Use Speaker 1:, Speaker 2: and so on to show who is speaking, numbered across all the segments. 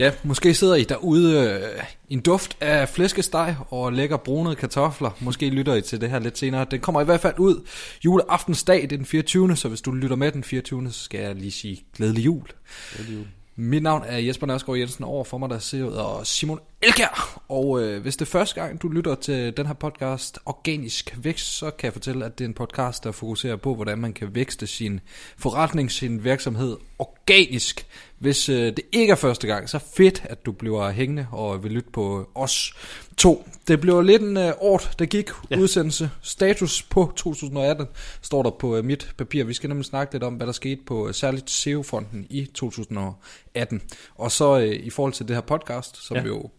Speaker 1: Ja, måske sidder I derude øh, en duft af flæskesteg og lækker brunede kartofler. Måske lytter I til det her lidt senere. Den kommer i hvert fald ud juleaftensdag, det er den 24. Så hvis du lytter med den 24. så skal jeg lige sige glædelig jul.
Speaker 2: Glædelig jul.
Speaker 1: Mit navn er Jesper Nørsgaard Jensen, over for mig der sidder Simon Elkær. Og øh, hvis det er første gang, du lytter til den her podcast, Organisk Vækst, så kan jeg fortælle, at det er en podcast, der fokuserer på, hvordan man kan vækste sin forretning, sin virksomhed organisk. Hvis øh, det ikke er første gang, så fedt, at du bliver hængende og vil lytte på os to. Det blev lidt en øh, år, der gik ja. udsendelse. Status på 2018 står der på øh, mit papir. Vi skal nemlig snakke lidt om, hvad der skete på øh, særligt SEO-fonden i 2018. Og så øh, i forhold til det her podcast, som ja. jo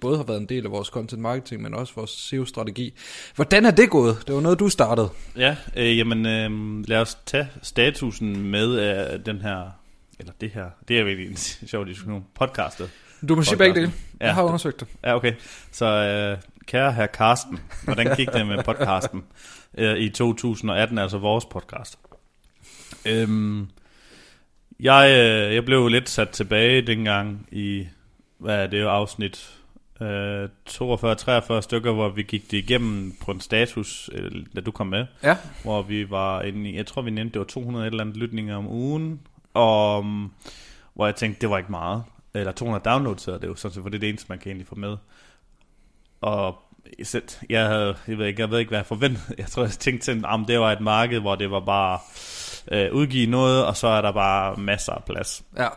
Speaker 1: både har været en del af vores content marketing, men også vores SEO-strategi. Hvordan er det gået? Det var noget, du startede.
Speaker 2: Ja, øh, jamen øh, lad os tage statusen med af den her, eller det her, det er virkelig en sjov diskussion, podcastet.
Speaker 1: Du må sige begge dele.
Speaker 2: Ja.
Speaker 1: Jeg har undersøgt det.
Speaker 2: Ja, okay. Så øh, kære herr Karsten, hvordan gik det med podcasten øh, i 2018, altså vores podcast? Øhm, jeg, øh, jeg blev lidt sat tilbage dengang i, hvad er det afsnit øh, 42-43 stykker, hvor vi gik det igennem på en status, øh, da du kom med.
Speaker 1: Ja.
Speaker 2: Hvor vi var inde i, jeg tror vi nævnte, det var 200 et eller andet lytninger om ugen. Og hvor jeg tænkte, det var ikke meget. Eller 200 downloads, så det er jo sådan set, for det er det eneste, man kan egentlig få med. Og selv, jeg, havde, jeg, ved ikke, jeg ved ikke, hvad jeg forventede. Jeg tror, jeg tænkte sådan, om det var et marked, hvor det var bare øh, udgive noget, og så er der bare masser af plads.
Speaker 1: Ja.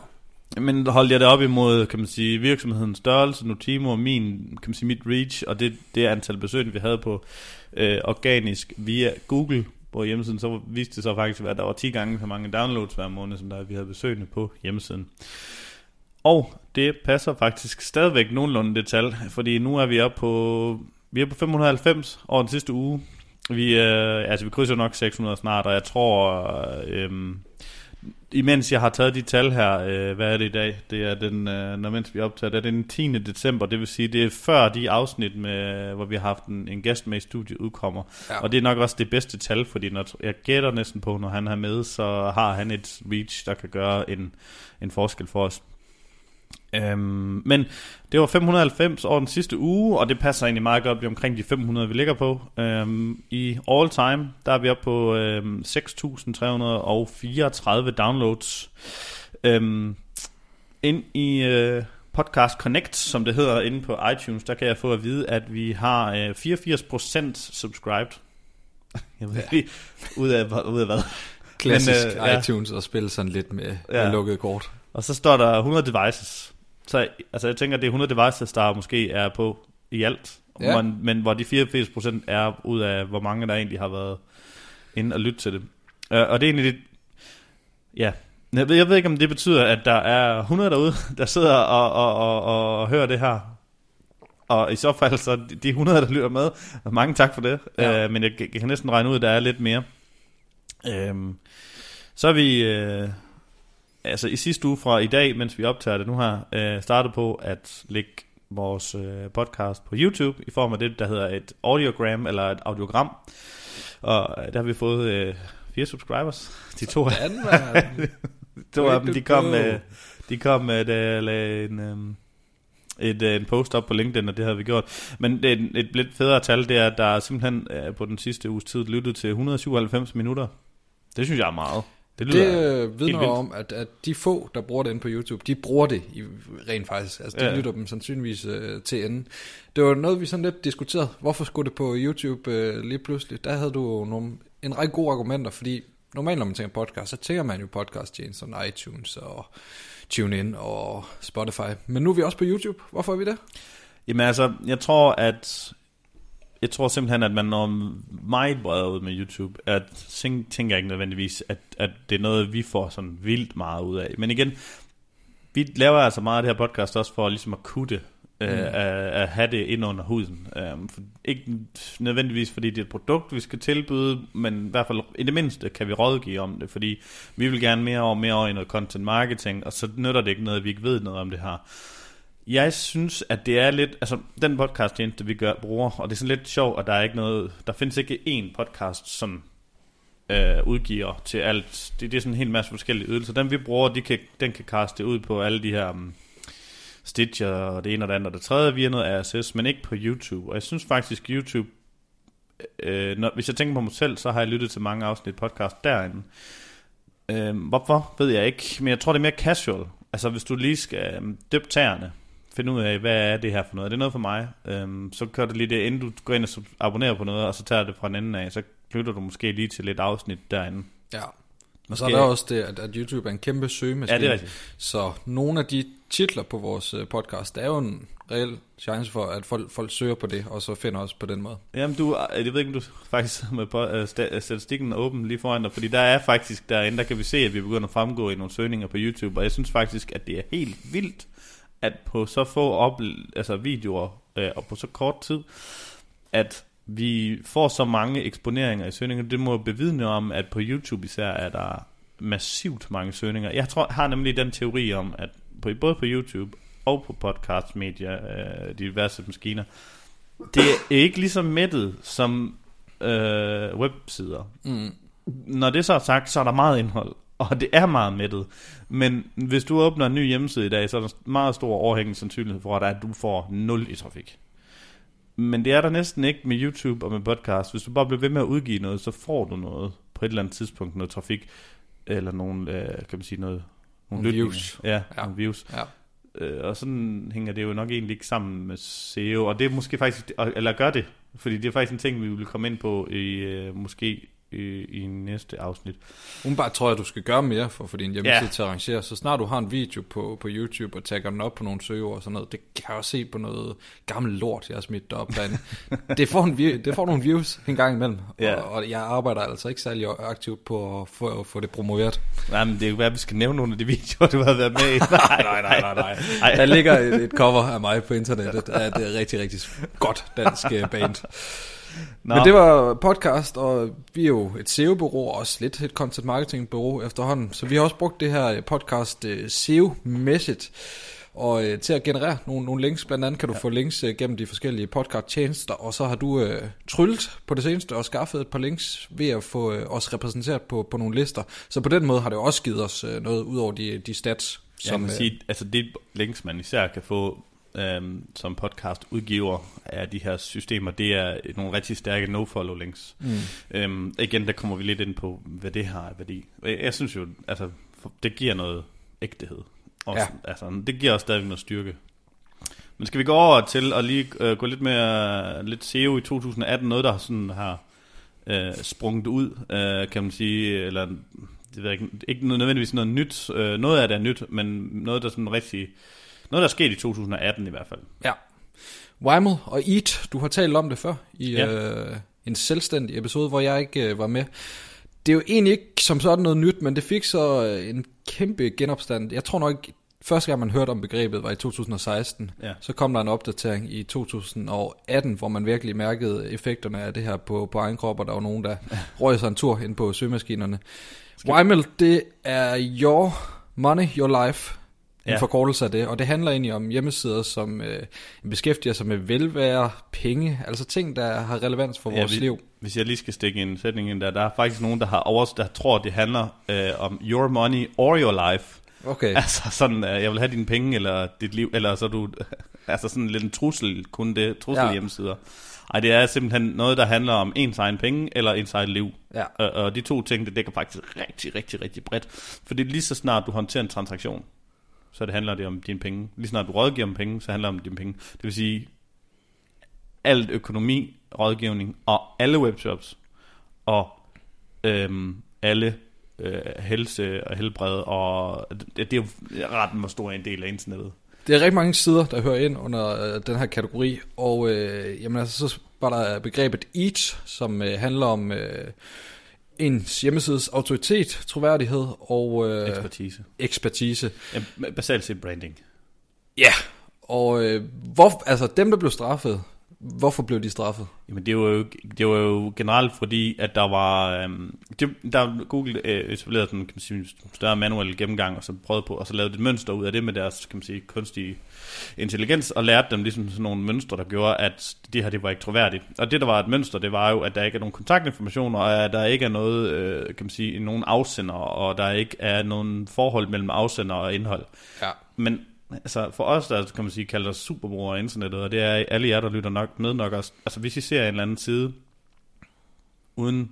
Speaker 2: Men holdt jeg det op imod, kan man sige, virksomhedens størrelse, Notimo og min, kan man sige, mit reach, og det, det antal besøg, vi havde på øh, organisk via Google på hjemmesiden, så viste det så faktisk, at der var 10 gange så mange downloads hver måned, som der vi havde besøgende på hjemmesiden. Og det passer faktisk stadigvæk nogenlunde det tal, fordi nu er vi oppe på, vi er på 590 over den sidste uge. Vi, øh, altså vi krydser nok 600 snart, og jeg tror, øh, imens jeg har taget de tal her, øh, hvad er det i dag? Det er den, øh, når mens vi optager, det er den 10. december, det vil sige, det er før de afsnit, med, hvor vi har haft en, en gæst med i studiet udkommer. Ja. Og det er nok også det bedste tal, fordi når, jeg gætter næsten på, når han er med, så har han et reach, der kan gøre en, en forskel for os. Øhm, men det var 590 over den sidste uge, og det passer egentlig meget godt omkring de 500, vi ligger på. Øhm, I all time, der er vi oppe på øhm, 6.334 downloads. Øhm, ind i øh, Podcast Connect, som det hedder inde på iTunes, der kan jeg få at vide, at vi har øh, 84% subscribed. Jeg ved
Speaker 1: Ja.
Speaker 2: ikke, ud af, ud af hvad?
Speaker 1: Klassisk
Speaker 2: Men, øh,
Speaker 1: øh,
Speaker 2: ja.
Speaker 1: iTunes og spille sådan lidt med, ja.
Speaker 2: Ja.
Speaker 1: med lukket kort.
Speaker 2: Og så står der 100 devices. Så altså, jeg tænker, det er 100 devices, der måske er på i alt.
Speaker 1: Ja.
Speaker 2: Men, men hvor de 84% er ud af, hvor mange der egentlig har været inde og lytte til det. Uh, og det er egentlig lidt... Ja. Jeg ved, jeg ved ikke, om det betyder, at der er 100 derude, der sidder og, og, og, og, og hører det her. Og i så fald, så de- de 100, der lytter med, mange tak for det.
Speaker 1: Ja.
Speaker 2: Uh, men jeg, jeg kan næsten regne ud, at der er lidt mere. Um, så er vi... Uh, altså i sidste uge fra i dag, mens vi optager det nu her, øh, startet på at lægge vores øh, podcast på YouTube i form af det, der hedder et audiogram eller et audiogram. Og øh, der har vi fået øh, fire subscribers. De to,
Speaker 1: Hvordan, man?
Speaker 2: to af dem, de kom, med, de kom med øh, en, øh, et, øh, en post op på LinkedIn, og det havde vi gjort. Men det er et, et lidt federe tal, det er, at der er simpelthen øh, på den sidste uges tid lyttet til 197 minutter. Det synes jeg er meget. Det lyder
Speaker 1: Det øh, vidner om, at, at de få, der bruger det inde på YouTube, de bruger det i, rent faktisk. Altså, de ja. Lytter dem sandsynligvis øh, til enden. Det var noget, vi sådan lidt diskuterede. Hvorfor skulle det på YouTube øh, lige pludselig? Der havde du jo nogle, en række gode argumenter, fordi normalt, når man tænker podcast, så tænker man jo podcast som iTunes og TuneIn og Spotify. Men nu er vi også på YouTube. Hvorfor er vi det?
Speaker 2: Jamen altså, jeg tror, at jeg tror simpelthen, at man når meget bredere ud med YouTube, at tænk- tænker jeg ikke nødvendigvis, at, at det er noget, vi får sådan vildt meget ud af. Men igen, vi laver altså meget af det her podcast også for ligesom at kunne det, mm. øh, at, at have det ind under huden. Um, for, ikke nødvendigvis, fordi det er et produkt, vi skal tilbyde, men i hvert fald i det mindste kan vi rådgive om det, fordi vi vil gerne mere over, mere over i noget content marketing, og så nytter det ikke noget, at vi ikke ved noget om det her. Jeg synes, at det er lidt, altså den podcast tjeneste, vi gør, bruger, og det er sådan lidt sjovt, og der er ikke noget, der findes ikke én podcast, som øh, udgiver til alt. Det, det er sådan en hel masse forskellige ydelser. Den vi bruger, de kan, den kan kaste ud på alle de her um, Stitcher og det ene og det andet og det tredje via noget RSS, men ikke på YouTube. Og jeg synes faktisk, YouTube, øh, når, hvis jeg tænker på mig selv, så har jeg lyttet til mange afsnit podcast derinde. Øh, hvorfor, ved jeg ikke, men jeg tror, det er mere casual. Altså, hvis du lige skal um, øh, døbe tæerne, finde ud af, hvad er det her for noget? Er det noget for mig? Øhm, så kører du lige det, inden du går ind og abonnerer på noget, og så tager det fra den enden af, så lytter du måske lige til lidt afsnit derinde.
Speaker 1: Ja. Og så er der også det, at, at YouTube er en kæmpe søgemaskine.
Speaker 2: Ja, det er rigtigt.
Speaker 1: Så nogle af de titler på vores øh, podcast, der er jo en reel chance for, at folk, folk søger på det, og så finder os på den måde.
Speaker 2: Jamen, du, jeg ved ikke, om du faktisk med uh, statistikken åben lige foran dig, fordi der er faktisk derinde, der kan vi se, at vi begynder at fremgå i nogle søgninger på YouTube, og jeg synes faktisk, at det er helt vildt, at på så få op, altså videoer, øh, og på så kort tid, at vi får så mange eksponeringer i søgninger. Det må bevidne om, at på YouTube især er der massivt mange søgninger. Jeg tror, har nemlig den teori om, at på, både på YouTube og på podcast media, øh, diverse maskiner, det er ikke lige så mættet som øh, websider. Mm. Når det så er sagt, så er der meget indhold, og det er meget mættet. Men hvis du åbner en ny hjemmeside i dag, så er der meget stor overhængende sandsynlighed for, at du får 0 i trafik. Men det er der næsten ikke med YouTube og med podcast. Hvis du bare bliver ved med at udgive noget, så får du noget på et eller andet tidspunkt, noget trafik, eller nogle, øh, kan man sige noget,
Speaker 1: nogle, nogle views.
Speaker 2: Ja, ja, nogle views. Ja. Øh, og sådan hænger det jo nok egentlig ikke sammen med SEO, og det er måske faktisk, eller gør det, fordi det er faktisk en ting, vi vil komme ind på i øh, måske i, i næste afsnit.
Speaker 1: Umiddelbart tror jeg, du skal gøre mere for at få din hjemmeside ja. til at arrangere. Så snart du har en video på, på YouTube og tagger den op på nogle søgeord og sådan noget, det kan jeg også se på noget gammel lort, jeg har smidt op derinde. det, får en, det får nogle views en gang imellem, ja. og, og, jeg arbejder altså ikke særlig aktivt på at få, at få det promoveret.
Speaker 2: Nej, men det er jo være, at vi skal nævne nogle af de videoer, du har været med i.
Speaker 1: nej, nej, nej, nej, nej. Der ligger et, et cover af mig på internettet af det er rigtig, rigtig godt dansk øh, band. Nå. Men det var podcast, og vi er jo et SEO-bureau, og også lidt et content marketing-bureau efterhånden. Så vi har også brugt det her podcast uh, SEO-mæssigt og uh, til at generere nogle, nogle links. Blandt andet kan du ja. få links uh, gennem de forskellige podcast-tjenester, og så har du uh, tryllet på det seneste og skaffet et par links ved at få uh, os repræsenteret på, på nogle lister. Så på den måde har det også givet os uh, noget ud over de, de stats.
Speaker 2: Som, jeg kan sige, altså det links, man især kan få øhm, som podcast udgiver af de her systemer, det er nogle rigtig stærke no-follow links. Mm. Øhm, igen, der kommer vi lidt ind på, hvad det har af værdi. Jeg synes jo, altså, det giver noget ægtehed. Også, ja. altså, det giver også stadig noget styrke. Men skal vi gå over til at lige øh, gå lidt mere lidt SEO i 2018, noget der sådan har øh, sprunget ud, øh, kan man sige, eller det ved jeg ikke, ikke nødvendigvis noget nyt, øh, noget af det er nyt, men noget der sådan rigtig noget, der er sket i 2018 i hvert fald.
Speaker 1: Ja. Weimel og Eat, du har talt om det før i ja. øh, en selvstændig episode, hvor jeg ikke øh, var med. Det er jo egentlig ikke som sådan noget nyt, men det fik så øh, en kæmpe genopstand. Jeg tror nok, første gang man hørte om begrebet var i 2016. Ja. Så kom der en opdatering i 2018, hvor man virkelig mærkede effekterne af det her på, på egen krop, og der var nogen, der ja. røg sig en tur ind på søgemaskinerne. Weimel, det er your money, your life en ja. forkortelse af det, og det handler egentlig om hjemmesider, som øh, beskæftiger sig med velvære, penge, altså ting, der har relevans for ja, vores vi, liv.
Speaker 2: Hvis jeg lige skal stikke en sætning ind der, der er faktisk nogen, der har over, der tror, det handler øh, om your money or your life.
Speaker 1: Okay.
Speaker 2: Altså sådan, øh, jeg vil have dine penge, eller dit liv, eller så du, altså sådan lidt en trussel, kun det, trussel ja. hjemmesider. Ej, det er simpelthen noget, der handler om ens egen penge, eller ens eget liv. Ja. Og, og de to ting, det dækker faktisk rigtig, rigtig, rigtig bredt. For det er lige så snart, du håndterer en transaktion, så det handler det om dine penge. Lige snart du rådgiver om penge, så handler det om dine penge. Det vil sige, alt økonomi, rådgivning og alle webshops og øhm, alle øh, helse og helbred, og det, det er jo ret hvor stor en del af internettet.
Speaker 1: Det er rigtig mange sider, der hører ind under øh, den her kategori, og øh, jamen, altså, så var der begrebet EAT, som øh, handler om øh, en hjemmesides autoritet, troværdighed og...
Speaker 2: Øh, ekspertise.
Speaker 1: Ekspertise.
Speaker 2: Ja, basalt set branding.
Speaker 1: Ja, og øh, hvor, altså dem, der blev straffet, Hvorfor blev de straffet?
Speaker 2: Jamen det var jo, det var jo generelt fordi, at der var, øhm, det, der Google øh, etablerede sådan, kan man sige, større manuel gennemgang, og så prøvede på, og så lavede et mønster ud af det med deres, kan man sige, kunstige intelligens, og lærte dem ligesom sådan nogle mønstre, der gjorde, at det her, det var ikke troværdigt. Og det, der var et mønster, det var jo, at der ikke er nogen kontaktinformation, og at der ikke er noget, øh, kan man sige, nogen afsender, og der ikke er nogen forhold mellem afsender og indhold. Ja. Men altså for os, der kan man sige, kalder os superbrugere af internettet, og det er alle jer, der lytter nok med nok også, altså hvis I ser en eller anden side, uden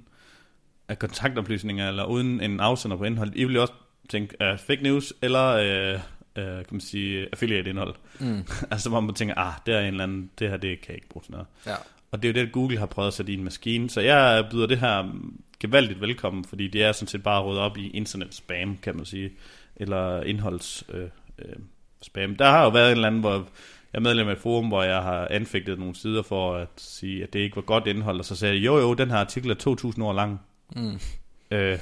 Speaker 2: af kontaktoplysninger, eller uden en afsender på indhold, I vil også tænke, uh, fake news, eller uh, uh, kan man sige, affiliate indhold.
Speaker 1: Mm.
Speaker 2: altså hvor man tænker, ah, det er en eller anden, det her, det kan jeg ikke bruge til noget.
Speaker 1: Ja.
Speaker 2: Og det er jo det, Google har prøvet at sætte i en maskine. Så jeg byder det her gevaldigt velkommen, fordi det er sådan set bare rådet op i internet spam, kan man sige. Eller indholds øh, øh, spam. Der har jo været en eller anden, hvor jeg er medlem af et forum, hvor jeg har anfægtet nogle sider for at sige, at det ikke var godt indhold, og så sagde jeg, jo jo, den her artikel er 2000 år lang.
Speaker 1: Mm.
Speaker 2: Øh,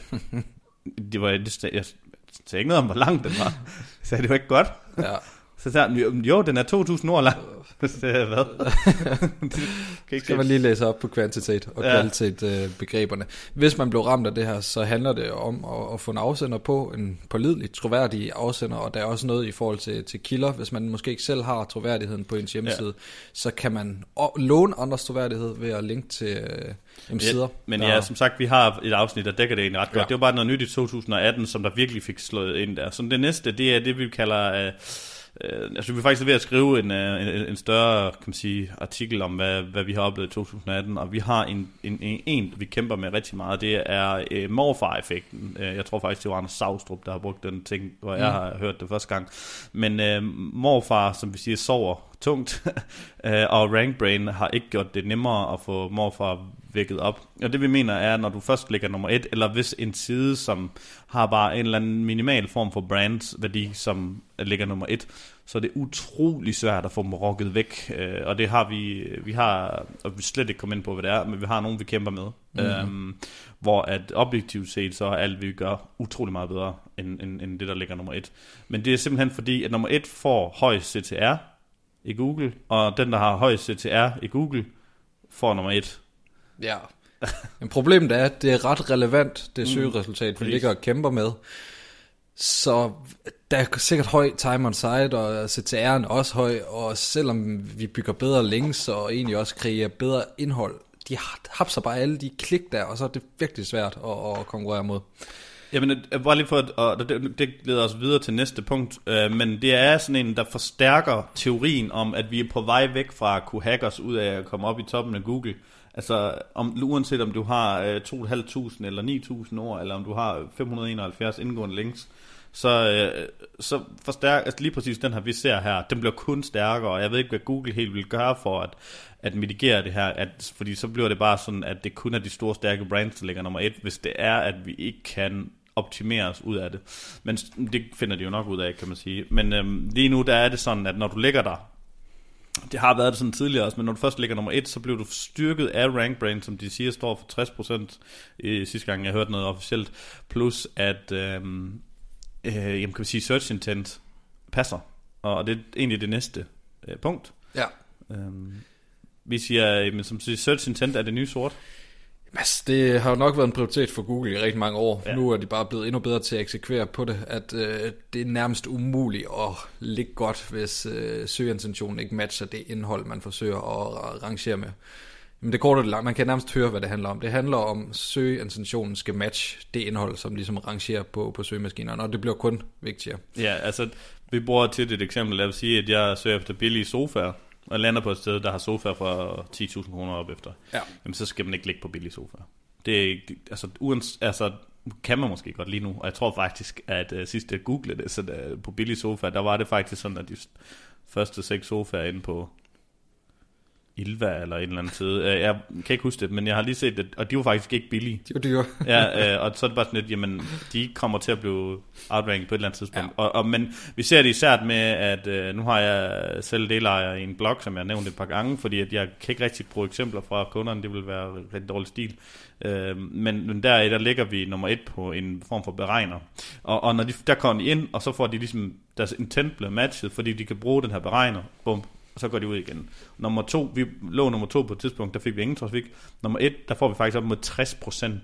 Speaker 2: det var, det, jeg sagde ikke noget om, hvor lang den var. Sagde, det var ikke godt.
Speaker 1: Ja.
Speaker 2: Så sagde han, jo, den er 2000 år lang. Så sagde jeg, hvad? det
Speaker 1: Skal man lige læse op på kvantitet og
Speaker 2: Ja.
Speaker 1: kvalitet øh, begreberne. Hvis man blev ramt af det her, så handler det om at, at få en afsender på, en pålidelig, troværdig afsender, og der er også noget i forhold til, til kilder. Hvis man måske ikke selv har troværdigheden på ens hjemmeside, ja. så kan man låne andres troværdighed ved at linke til øh, sider.
Speaker 2: Ja, men ja, som sagt, vi har et afsnit, der dækker det egentlig ret godt.
Speaker 1: Ja.
Speaker 2: Det var bare noget nyt i 2018, som der virkelig fik slået ind der. Så det næste, det er det, vi kalder... Øh, øh, altså, vi er faktisk ved at skrive en, øh, en, en større kan man sige, artikel om, hvad, hvad vi har oplevet i 2018, og vi har en, en, en, en vi kæmper med rigtig meget, det er øh, morfar-effekten. Øh, jeg tror faktisk, det var Anders Savstrup, der har brugt den ting, hvor jeg
Speaker 1: Mm.
Speaker 2: har hørt det første gang. Men øh, morfar, som vi siger, sover tungt, øh, og Rankbrain har ikke gjort det nemmere at få morfar vækket op. Og det vi mener er, når du først ligger nummer et, eller hvis en side, som har bare en eller anden minimal form for brandsværdi, som ligger nummer et, så er det utrolig svært at få dem rokket væk. Øh, og det har vi, vi har, og vi slet ikke kommet ind på, hvad det er, men vi har nogen, vi kæmper med.
Speaker 1: Mhm.
Speaker 2: Øhm, hvor at objektivt set, så er alt, vi gør, utrolig meget bedre, end, end, end det, der ligger nummer et. Men det er simpelthen fordi, at nummer et får høj CTR i Google, og den, der har høj CTR i Google, får nummer et.
Speaker 1: Ja. Men problemet er, at det er ret relevant, det søgeresultat, vi
Speaker 2: præcis.
Speaker 1: ligger og kæmper med. Så der er sikkert høj time on site, og CTR'en også høj, og selvom vi bygger bedre links, og egentlig også kreerer bedre indhold, de hapser bare alle de klik der, og så er det virkelig svært at, at konkurrere mod.
Speaker 2: Jamen, øh, øh, bare lige for at, og det, det leder os videre til næste punkt, øh, men det er sådan en, der forstærker teorien om, at vi er på vej væk fra at kunne hacke os ud af at komme op i toppen af Google. Altså, om, uanset om du har øh, 2.500 eller 9.000 ord, eller om du har 571 indgående links, så, øh, så forstærker, altså lige præcis den her, vi ser her, den bliver kun stærkere, og jeg ved ikke, hvad Google helt vil gøre for at, at mitigere det her, at, fordi så bliver det bare sådan, at det kun er de store, stærke brands, der ligger nummer et, hvis det er, at vi ikke kan optimere os ud af det. Men det finder de jo nok ud af, kan man sige. Men øhm, lige nu, der er det sådan, at når du ligger der, det har været det sådan tidligere også, men når du først ligger nummer et, så bliver du styrket af RankBrain, som de siger står for 60% i sidste gang, jeg hørte noget officielt, plus at, øhm, øh, jamen kan man sige, search intent passer, og det er egentlig det næste øh, punkt.
Speaker 1: Ja.
Speaker 2: Øhm, vi siger, jamen, som siger, search intent er det nye sort.
Speaker 1: Altså, det har jo nok været en prioritet for Google i rigtig mange år.
Speaker 2: Ja.
Speaker 1: Nu er de bare blevet endnu bedre til at eksekvere på det, at øh, det er nærmest umuligt at ligge godt, hvis øh, søgeintentionen ikke matcher det indhold, man forsøger at rangere med. Men det korte det langt, man kan nærmest høre, hvad det handler om. Det handler om, at søgeintentionen skal matche det indhold, som ligesom rangerer på, på søgemaskinerne, og det bliver kun vigtigere.
Speaker 2: Ja, altså, vi bruger til et eksempel, lad os sige, at jeg søger efter billige sofaer, og lander på et sted, der har sofaer for 10.000 kroner op efter.
Speaker 1: Ja.
Speaker 2: Jamen, så skal man ikke ligge på billige sofaer. Det er altså, uans, altså, kan man måske godt lige nu, og jeg tror faktisk, at uh, sidst jeg googlede det, så der, på billige sofaer, der var det faktisk sådan, at de første seks sofaer inde på Ilva eller en eller anden side. Øh, Jeg kan ikke huske det, men jeg har lige set det, og de var faktisk ikke billige.
Speaker 1: Er jo dyre.
Speaker 2: ja, øh, og så er det bare sådan lidt, jamen, de kommer til at blive outranket på et eller andet tidspunkt.
Speaker 1: Ja.
Speaker 2: Og, og, men vi ser det især med, at øh, nu har jeg selv delejer i en blog, som jeg har nævnt et par gange, fordi at jeg kan ikke rigtig bruge eksempler fra kunderne, det vil være rigtig dårlig stil. Øh, men, men der, der ligger vi nummer et på en form for beregner. Og, og når de, der kommer de ind, og så får de ligesom, deres intent bliver matchet, fordi de kan bruge den her beregner, bum, og så går de ud igen. Nummer to, vi lå nummer to på et tidspunkt, der fik vi ingen trafik. Nummer et, der får vi faktisk op mod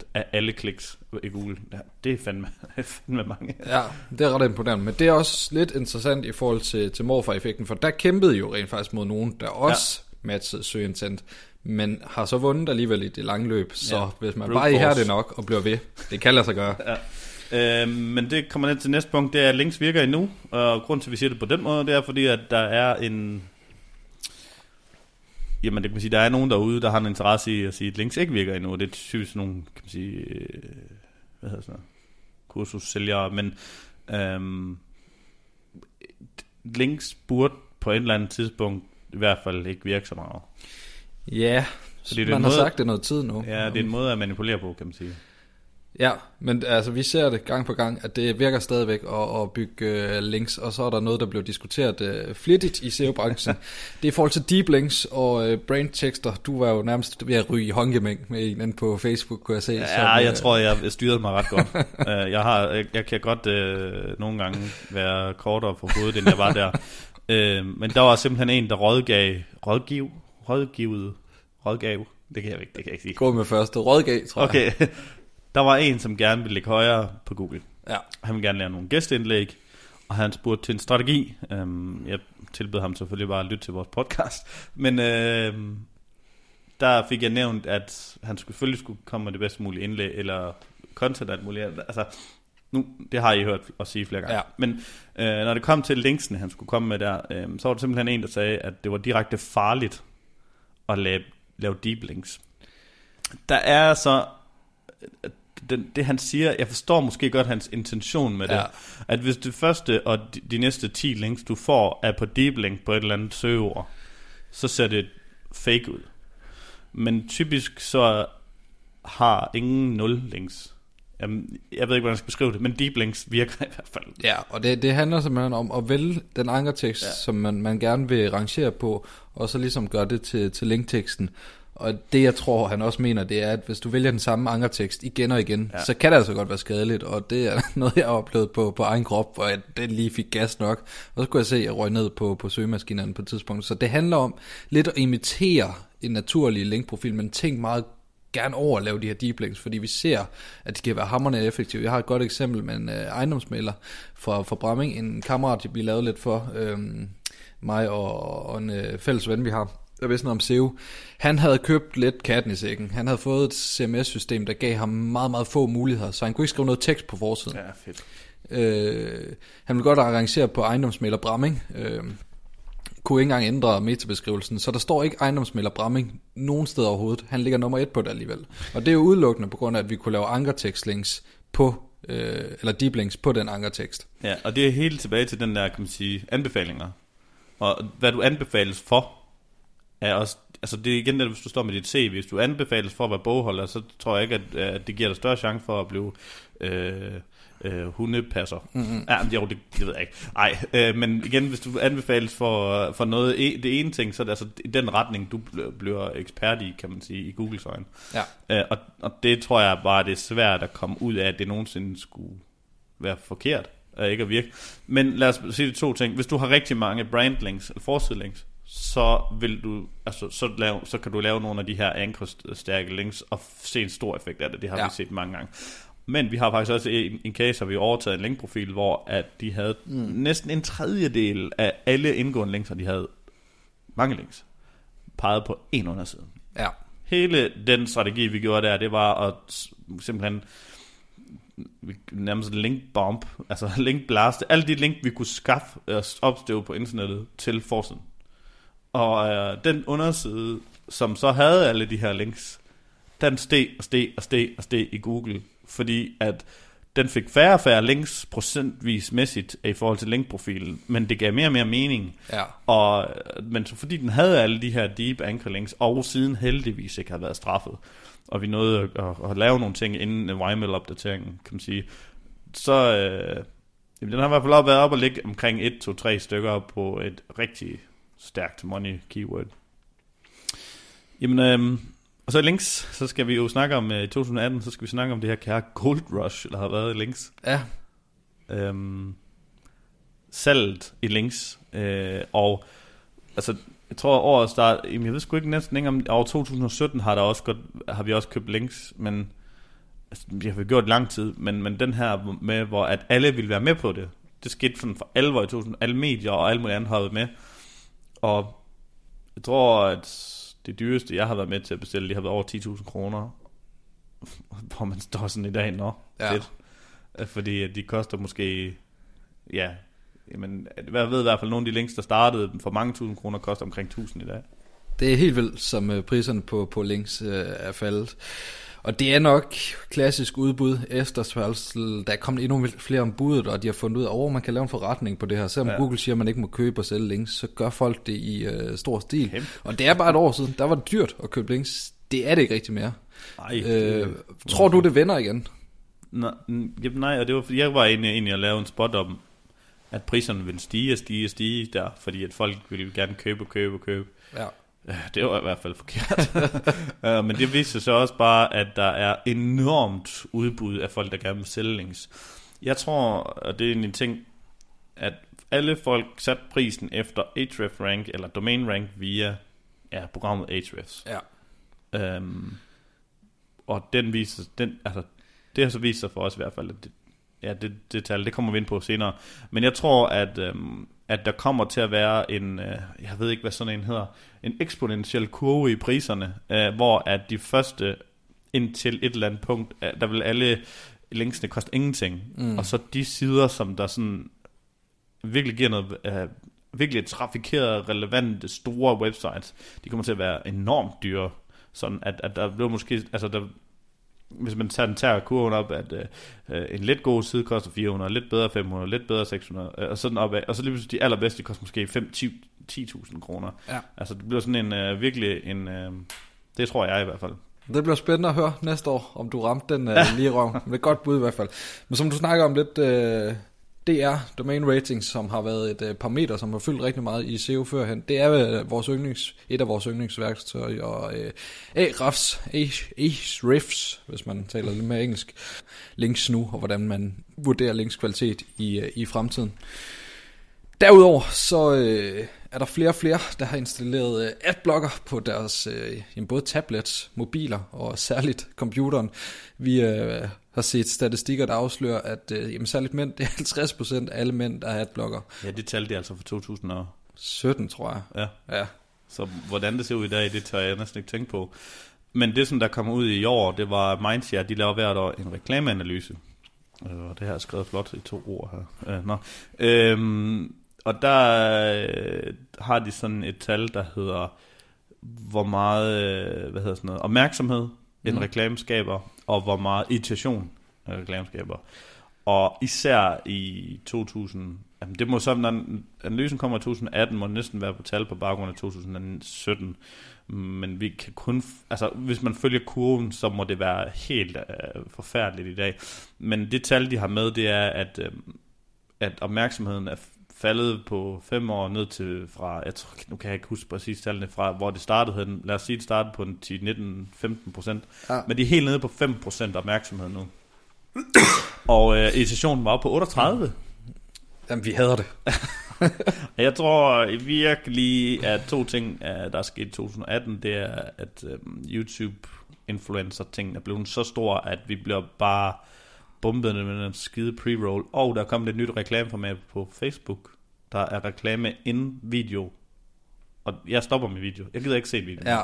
Speaker 2: 60% af alle kliks i Google. Ja, det er fandme, fandme mange.
Speaker 1: Ja, det er ret imponerende, men det er også lidt interessant i forhold til, til morfar-effekten, for der kæmpede jo rent faktisk mod nogen, der også ja. matchede søgeintent, men har så vundet alligevel i det lange løb, så
Speaker 2: Ja,
Speaker 1: hvis man
Speaker 2: brute
Speaker 1: bare er
Speaker 2: force.
Speaker 1: nok og bliver ved, det kan lade sig gøre.
Speaker 2: Ja. Øh, men det kommer ned til næste punkt, det er, at links virker endnu, og grund til, at vi siger det på den måde, det er fordi, at der er en... Jamen, det kan man sige, der er nogen derude, der har en interesse i at sige, at links ikke virker endnu, det er typisk nogle, kan man sige, øh, hvad hedder sådan noget, kursussælgere, men øhm, links burde på et eller andet tidspunkt i hvert fald ikke virke så meget.
Speaker 1: Ja,
Speaker 2: Fordi det er
Speaker 1: man
Speaker 2: en
Speaker 1: har
Speaker 2: måde-
Speaker 1: sagt det noget tid nu.
Speaker 2: Ja, det er en måde at manipulere på, kan man sige.
Speaker 1: Ja, men altså vi ser det gang på gang, at det virker stadigvæk at, at bygge øh, links, og så er der noget, der bliver diskuteret øh, flittigt i SEO-branchen. det er i forhold til deep links og øh, brain tekster. Du var jo nærmest ved at ryge i håndgemæng med en inde på Facebook, kunne jeg se.
Speaker 2: Ja,
Speaker 1: som,
Speaker 2: jeg
Speaker 1: øh,
Speaker 2: tror, jeg jeg styrede mig ret godt. Øh, jeg, har, jeg, jeg kan godt øh, nogle gange være kortere på hovedet, end jeg var der. Øh, men der var simpelthen en, der rådgav, rådgiv, rådgivet, rådgav, det kan jeg ikke, det kan jeg ikke sige.
Speaker 1: Gå med første rådgav, tror jeg.
Speaker 2: Der var en, som gerne ville ligge højere på Google.
Speaker 1: Ja.
Speaker 2: Han ville gerne lave nogle gæsteindlæg, og han spurgte til en strategi. Øhm, jeg tilbød ham selvfølgelig bare at lytte til vores podcast. Men øhm, der fik jeg nævnt, at han skulle, selvfølgelig skulle komme med det bedst mulige indlæg, eller content alt muligt. Altså, nu, det har I hørt os sige flere gange.
Speaker 1: Ja.
Speaker 2: Men øh, når det kom til linksene, han skulle komme med der, øh, så var der simpelthen en, der sagde, at det var direkte farligt at lave, lave deep links. Der er så det, det han siger, jeg forstår måske godt hans intention med det,
Speaker 1: Ja.
Speaker 2: at hvis det første og de, de næste 10 links, du får, er på deep link på et eller andet søgeord, så ser det fake ud. Men typisk så har ingen nul links. Jamen, jeg ved ikke, hvordan jeg skal beskrive det, men deep links virker i hvert fald.
Speaker 1: Ja, og det, det handler simpelthen om at vælge den ankertekst,
Speaker 2: ja.
Speaker 1: som man, man gerne vil rangere på, og så ligesom gøre det til, til linkteksten. Og det jeg tror, han også mener, det er, at hvis du vælger den samme ankertekst igen og igen,
Speaker 2: Ja.
Speaker 1: så kan det altså godt være skadeligt, og det er noget, jeg har oplevet på, på egen krop, hvor jeg det lige fik gas nok. Og så kunne jeg se, at jeg røg ned på, på søgemaskinerne på et tidspunkt. Så det handler om lidt at imitere en naturlig linkprofil, men tænk meget gerne over at lave de her deep links, fordi vi ser, at de kan være hammerne effektive. Jeg har et godt eksempel med en øh, ejendomsmaler fra, fra Bramming, en kammerat, vi lavede lidt for, øhm, mig og, og en øh, fælles ven, vi har, der vidste noget om SEO. Han havde købt lidt katten i sækken. Han havde fået et CMS-system, der gav ham meget, meget få muligheder, så han kunne ikke skrive noget tekst på forsiden.
Speaker 2: Ja, fedt.
Speaker 1: Øh, han ville godt arrangere på ejendomsmaler Bramming. Øh, kunne ikke engang ændre metabeskrivelsen, så der står ikke ejendomsmaler Bramming nogen steder overhovedet. Han ligger nummer et på det alligevel. Og det er jo udelukkende på grund af, at vi kunne lave ankertekstlinks på, øh, eller deep links på den ankertekst.
Speaker 2: Ja, og det er helt tilbage til den der, kan man sige, anbefalinger. Og hvad du anbefales for, er også, altså det er igen det, hvis du står med dit CV, hvis du anbefales for at være bogholder, så tror jeg ikke, at, at det giver dig større chance for at blive øh, øh, hundepasser. Mm-hmm. Ja, jo, det, det ved jeg ikke. Nej, øh, men igen, hvis du anbefales for, for noget, e- det ene ting, så er det altså i den retning, du bl- bliver ekspert i, kan man sige, i Googles øjne.
Speaker 1: Ja.
Speaker 2: Øh, og, og det tror jeg bare, det er svært at komme ud af, at det nogensinde skulle være forkert, og ikke at virke. Men lad os sige de to ting. Hvis du har rigtig mange brandlinks, eller forsidelinks, så vil du, altså, så, lave, så kan du lave nogle af de her ankerstærke links og se en stor effekt af det. Det har ja. Vi set mange gange. Men vi har faktisk også en, en case, hvor vi har overtaget en linkprofil, hvor at de havde mm. næsten en tredjedel af alle indgående links, og de havde mange links, peget på en underside.
Speaker 1: Ja.
Speaker 2: Hele den strategi, vi gjorde der, det var at simpelthen nærmest link bomb, altså link blast, alle de link, vi kunne skaffe og opstøve på internettet til forsiden. Og øh, den underside, som så havde alle de her links, den steg og steg og steg og steg i Google, fordi at den fik færre og færre links procentvis mæssigt i forhold til linkprofilen, men det gav mere og mere mening.
Speaker 1: Ja.
Speaker 2: Og, men så fordi den havde alle de her deep anchor links, og siden heldigvis ikke havde været straffet, og vi nåede at, at, at lave nogle ting inden YML-opdateringen, kan man sige, så øh, jamen, den har i hvert fald været op og ligge omkring 1, 2, 3 stykker på et rigtig stærkt money keyword. Jamen, øh, og så links, så skal vi jo snakke om, øh, i 2018, så skal vi snakke om det her kære Gold Rush, der har været i links
Speaker 1: Ja.
Speaker 2: øhm, salget i links. Øh, og altså, jeg tror året start, jamen, jeg ved sgu ikke næsten ikke om, over 2017 har, der også godt, har vi også købt links, men altså, vi har gjort lang tid, men, men den her med, hvor at alle ville være med på det, det skete sådan for alvor i 2000, alle medier og alle mulige andre har været med, og jeg tror, at det dyreste, jeg har været med til at bestille, det har været over 10.000 kroner, hvor man står sådan i dag, nå,
Speaker 1: Ja.
Speaker 2: fedt. Øh, Fordi de koster måske, ja, jamen, jeg ved i hvert fald, nogle af de links, der startede for mange tusind kroner, koster omkring 1000 i dag.
Speaker 1: Det er helt vildt, som øh, priserne på, på links øh, er faldet. Og det er nok klassisk udbud efterspørgsel. Der er kommet endnu flere om budet, og de har fundet ud af, at man kan lave en forretning på det her. Selvom
Speaker 2: Ja.
Speaker 1: Google siger, at man ikke må købe og sælge links, så gør folk det i øh, stor stil.
Speaker 2: Kæmpe.
Speaker 1: Og det er bare et år siden. Der var det dyrt at købe links. Det er det ikke rigtig mere.
Speaker 2: Nej,
Speaker 1: Øh, tror du, det vender igen?
Speaker 2: Nej, nej, og det var jeg var egentlig, egentlig at lave en spot om, at priserne ville stige og stige og stige der, fordi at folk ville gerne købe og købe og købe.
Speaker 1: Ja.
Speaker 2: Det var i hvert fald forkert. uh, men det viste sig så også bare, at der er enormt udbud af folk, der gerne vil sælge links. Jeg tror, og det er en ting, at alle folk satte prisen efter Ahrefs rank, eller domain rank via ja, programmet Ahrefs.
Speaker 1: Ja.
Speaker 2: Um, og den viser, den, altså, det har så vist sig for os i hvert fald, at det, ja, det, det tal, det kommer vi ind på senere. Men jeg tror, at, øhm, at der kommer til at være en, øh, jeg ved ikke, hvad sådan en hedder, en eksponentiel kurve i priserne, øh, hvor at de første indtil et eller andet punkt, øh, der vil alle linksene koste ingenting. Mm. Og så de sider, som der sådan virkelig giver noget, øh, virkelig trafikerede, relevante, store websites, de kommer til at være enormt dyre. Sådan at, at der bliver måske, altså der, hvis man tager den tager kurven op, at øh, øh, en lidt god side koster 400, lidt bedre 500, lidt bedre 600, øh, og sådan opad, og så lige pludselig de allerbedste koster måske 5-10.000 kroner.
Speaker 1: Ja.
Speaker 2: Altså det bliver sådan en øh, virkelig en, øh, det tror jeg i hvert fald.
Speaker 1: Det bliver spændende at høre næste år, om du ramte den øh, lige røven. Men et godt bud i hvert fald. Men som du snakker om lidt, øh, det er Domain Ratings, som har været et par parameter, som har fyldt rigtig meget i SEO førhen, det er øh, vores yndlings, et af vores yndlingsværktøjer, og øh, Ahrefs, Ahrefs, hvis man taler lidt mere engelsk, links nu, og hvordan man vurderer links kvalitet i, øh, i fremtiden. Derudover så øh, er der flere og flere, der har installeret øh, adblocker på deres øh, både tablets, mobiler og særligt computeren. Vi øh, har set statistikker, der afslører, at øh, jamen, særligt mænd, det er 50% af alle mænd, der har adblocker.
Speaker 2: Ja, det talte de altså for 2017.
Speaker 1: 17, tror jeg.
Speaker 2: Ja.
Speaker 1: Ja.
Speaker 2: Så hvordan det ser ud i dag, det tør jeg næsten ikke tænke på. Men det, som der kommer ud i år, det var Mindshare, de laver hvert år en reklameanalyse. Øh, Og det har jeg skrevet flot i to ord her. Øh, nå. Øhm, og der øh, har de sådan et tal, der hedder, hvor meget øh, hvad hedder sådan noget, opmærksomhed en
Speaker 1: Mm.
Speaker 2: reklame skaber, og hvor meget irritation øh, en skaber. Og især i 2000, jamen det må så, når analysen kommer i 2018, må det næsten være på tal på baggrund af 2017. Men vi kan kun, altså hvis man følger kurven, så må det være helt øh, forfærdeligt i dag. Men det tal, de har med, det er, at, øh, at opmærksomheden er faldet på fem år ned til fra, jeg tror, nu kan jeg ikke huske præcis tallene fra, hvor det startede hen. Lad os sige, det startede på en 10-19-15 procent.
Speaker 1: Ja.
Speaker 2: Men de er helt nede på 5 procent opmærksomhed nu. Og øh, irritationen var på 38.
Speaker 1: Jamen, vi hader det.
Speaker 2: Jeg tror virkelig, at to ting, der er sket i 2018, det er, at øh, YouTube-influencer-ting er blevet så stor, at vi bliver bare bumpet med den skide pre-roll. Og der kom det nyt reklameformat på Facebook. Der er reklame in video. Og jeg stopper med video. Jeg gider ikke se video.
Speaker 1: Ja.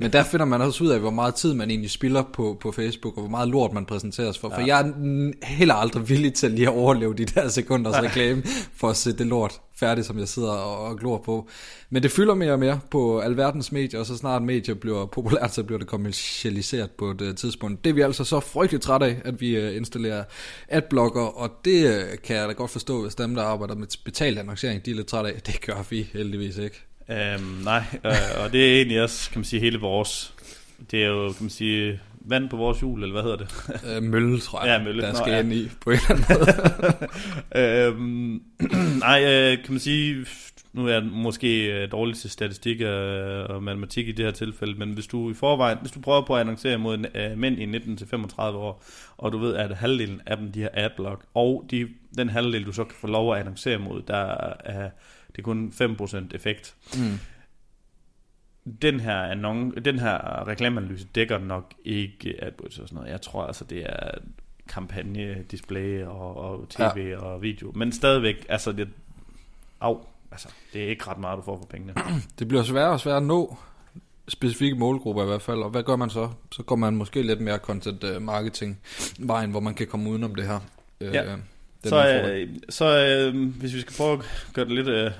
Speaker 1: Men der finder man også ud af, hvor meget tid man egentlig spilder på, på Facebook, og hvor meget lort man præsenteres for. For jeg er heller aldrig villig til lige at overleve de der sekunders reklame, for at se det lort færdigt, som jeg sidder og, og glor på. Men det fylder mere og mere på alverdens medier, og så snart medier bliver populært, så bliver det kommercialiseret på et uh, tidspunkt. Det er vi altså så frygteligt træt af, at vi uh, installerer adblocker, og det uh, kan jeg da godt forstå, hvis dem, der arbejder med betalt annoncering, de er lidt træt af. Det gør vi heldigvis ikke.
Speaker 2: Øhm, nej, øh, og det er egentlig også, kan man sige, hele vores... Det er jo, kan man sige, vand på vores hjul, eller hvad hedder det?
Speaker 1: Uh, mølle, tror jeg,
Speaker 2: Ja, mølle.
Speaker 1: der
Speaker 2: Nå,
Speaker 1: skal
Speaker 2: ja.
Speaker 1: ind i på en eller anden måde.
Speaker 2: øhm, nej, øh, kan man sige, nu er jeg måske øh, dårlig til statistik øh, og matematik i det her tilfælde, men hvis du i forvejen, hvis du prøver på at annoncere mod øh, mænd i 19-35 år, og du ved, at halvdelen af dem, de har adblock, og de, den halvdel, du så kan få lov at annoncere mod, der er, det er kun 5% effekt.
Speaker 1: Mm.
Speaker 2: Den her, annon, den her reklameanalyse dækker nok ikke AdWords og sådan noget. Jeg tror altså, det er kampagne, display og, og tv ja. og video. Men stadigvæk, altså det, au, altså, det er ikke ret meget, du får for pengene.
Speaker 1: Det bliver sværere og sværere at nå specifikke målgrupper i hvert fald, og hvad gør man så? Så går man måske lidt mere content øh, marketing vejen, hvor man kan komme udenom det her. øh,
Speaker 2: Ja.
Speaker 1: Den
Speaker 2: Så, øh, så øh, hvis vi skal prøve at gøre det lidt øh,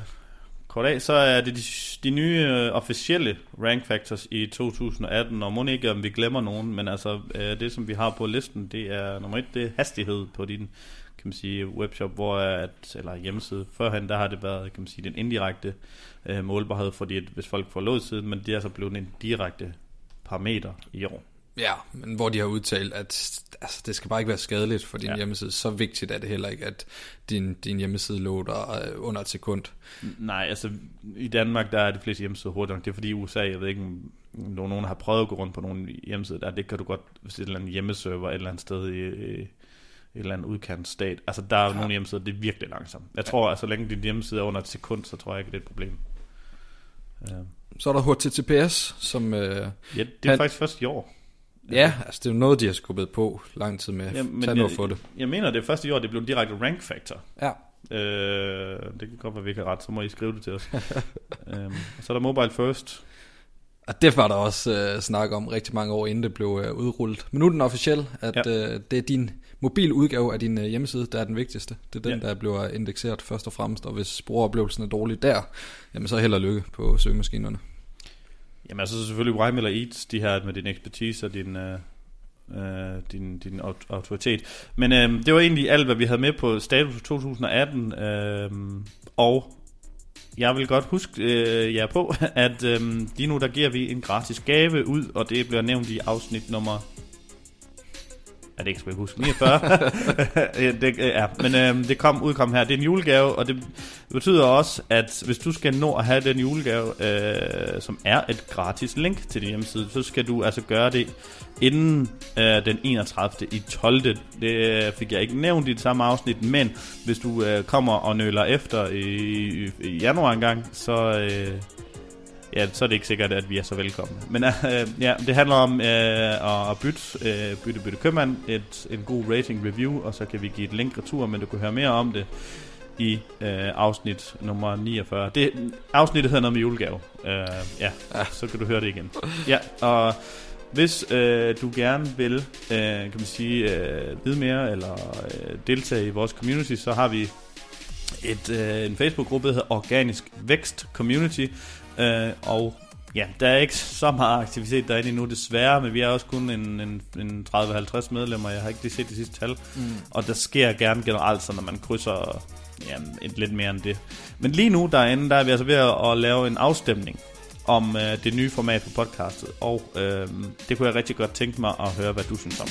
Speaker 2: kort af, så er det de, de nye øh, officielle rank factors i 2018, og må ikke om vi glemmer nogen, men altså øh, det som vi har på listen, det er nummer et, det er hastighed på din kan man sige, webshop, hvor at, eller hjemmeside. Førhen, der har det været, kan man sige, den indirekte øh, målbarhed, fordi at hvis folk får låst siden, men det er så blevet en direkte parameter i år.
Speaker 1: Ja, men hvor de har udtalt, at altså, det skal bare ikke være skadeligt for din
Speaker 2: Ja.
Speaker 1: ja. hjemmeside. Så vigtigt er det heller ikke, at din, din hjemmeside loader øh, under et sekund.
Speaker 2: Nej, altså i Danmark, der er de fleste hjemmesider hurtigere. nok. Det er fordi i USA, jeg ved ikke, om nogen har prøvet at gå rundt på nogle hjemmesider, der det kan du godt, hvis det er et eller andet hjemmeserver et eller andet sted i, et eller andet udkant stat. Altså der er ja. nogle hjemmesider, det er virkelig langsomt. Jeg tror, at så længe din hjemmeside er under et sekund, så tror jeg ikke, det er et problem. Ja,
Speaker 1: Så er der HTTPS, som... Øh,
Speaker 2: ja det er
Speaker 1: Han-
Speaker 2: faktisk først i år.
Speaker 1: Ja, altså det er jo noget, de har skubbet på lang tid med.
Speaker 2: Ja, men
Speaker 1: Tag noget for det.
Speaker 2: jeg mener, det er først i år, det blev en direkte rank factor.
Speaker 1: Ja,
Speaker 2: Øh, det kan godt være, vi ikke har ret, så må I skrive det til os. øhm, og så er der mobile first.
Speaker 1: og det var der også øh, snak om rigtig mange år, inden det blev øh, udrullet. Men nu er den officiel, at
Speaker 2: Ja.
Speaker 1: øh, det er din mobil udgave af din øh, hjemmeside, der er den vigtigste. Det er den,
Speaker 2: ja.
Speaker 1: der bliver indekseret først og fremmest, og hvis brugeroplevelsen er dårlig der, jamen så held og lykke på søgemaskinerne.
Speaker 2: Jamen altså selvfølgelig Rhyme eller Eats, de her med din ekspertise og din, øh, øh, din, din autoritet. Men øh, det var egentlig alt, hvad vi havde med på Status 2018. Øh, og jeg vil godt huske øh, jer på, at øh, lige nu der giver vi en gratis gave ud, og det bliver nævnt i afsnit nummer... Ja, det skal jeg huske. 49. ja, det, ja, men øh, det kom, udkom her. Det er en julegave, og det betyder også, at hvis du skal nå at have den julegave, øh, som er et gratis link til din hjemmeside, så skal du altså gøre det inden øh, den 31. i 12. Det øh, fik jeg ikke nævnt i det samme afsnit, men hvis du øh, kommer og nøler efter i, i, i januar engang, så... Øh, Ja, så er det ikke sikkert, at vi er så velkomne. Men øh, ja, det handler om øh, at bytte, øh, bytte, bytte købmand, et, en god rating review, og så kan vi give et link retur, men du kan høre mere om det i øh, afsnit nummer 49. Det, afsnittet hedder noget med julegave. Øh, ja, ja, så kan du høre det igen. Ja, og hvis øh, du gerne vil, øh, kan man sige, øh, vide mere eller øh, deltage i vores community, så har vi et, øh, en Facebook-gruppe, der hedder Organisk Vækst Community, øh, og ja, der er ikke så meget aktivitet derinde endnu, desværre, men vi er også kun en, en, en 30-50 medlemmer, jeg har ikke lige set de sidste tal, mm. og der sker gerne generelt, så når man krydser ja, et lidt mere end det. Men lige nu derinde, der er vi altså ved at, at lave en afstemning om øh, det nye format på podcastet, og øh, det kunne jeg rigtig godt tænke mig at høre, hvad du synes om.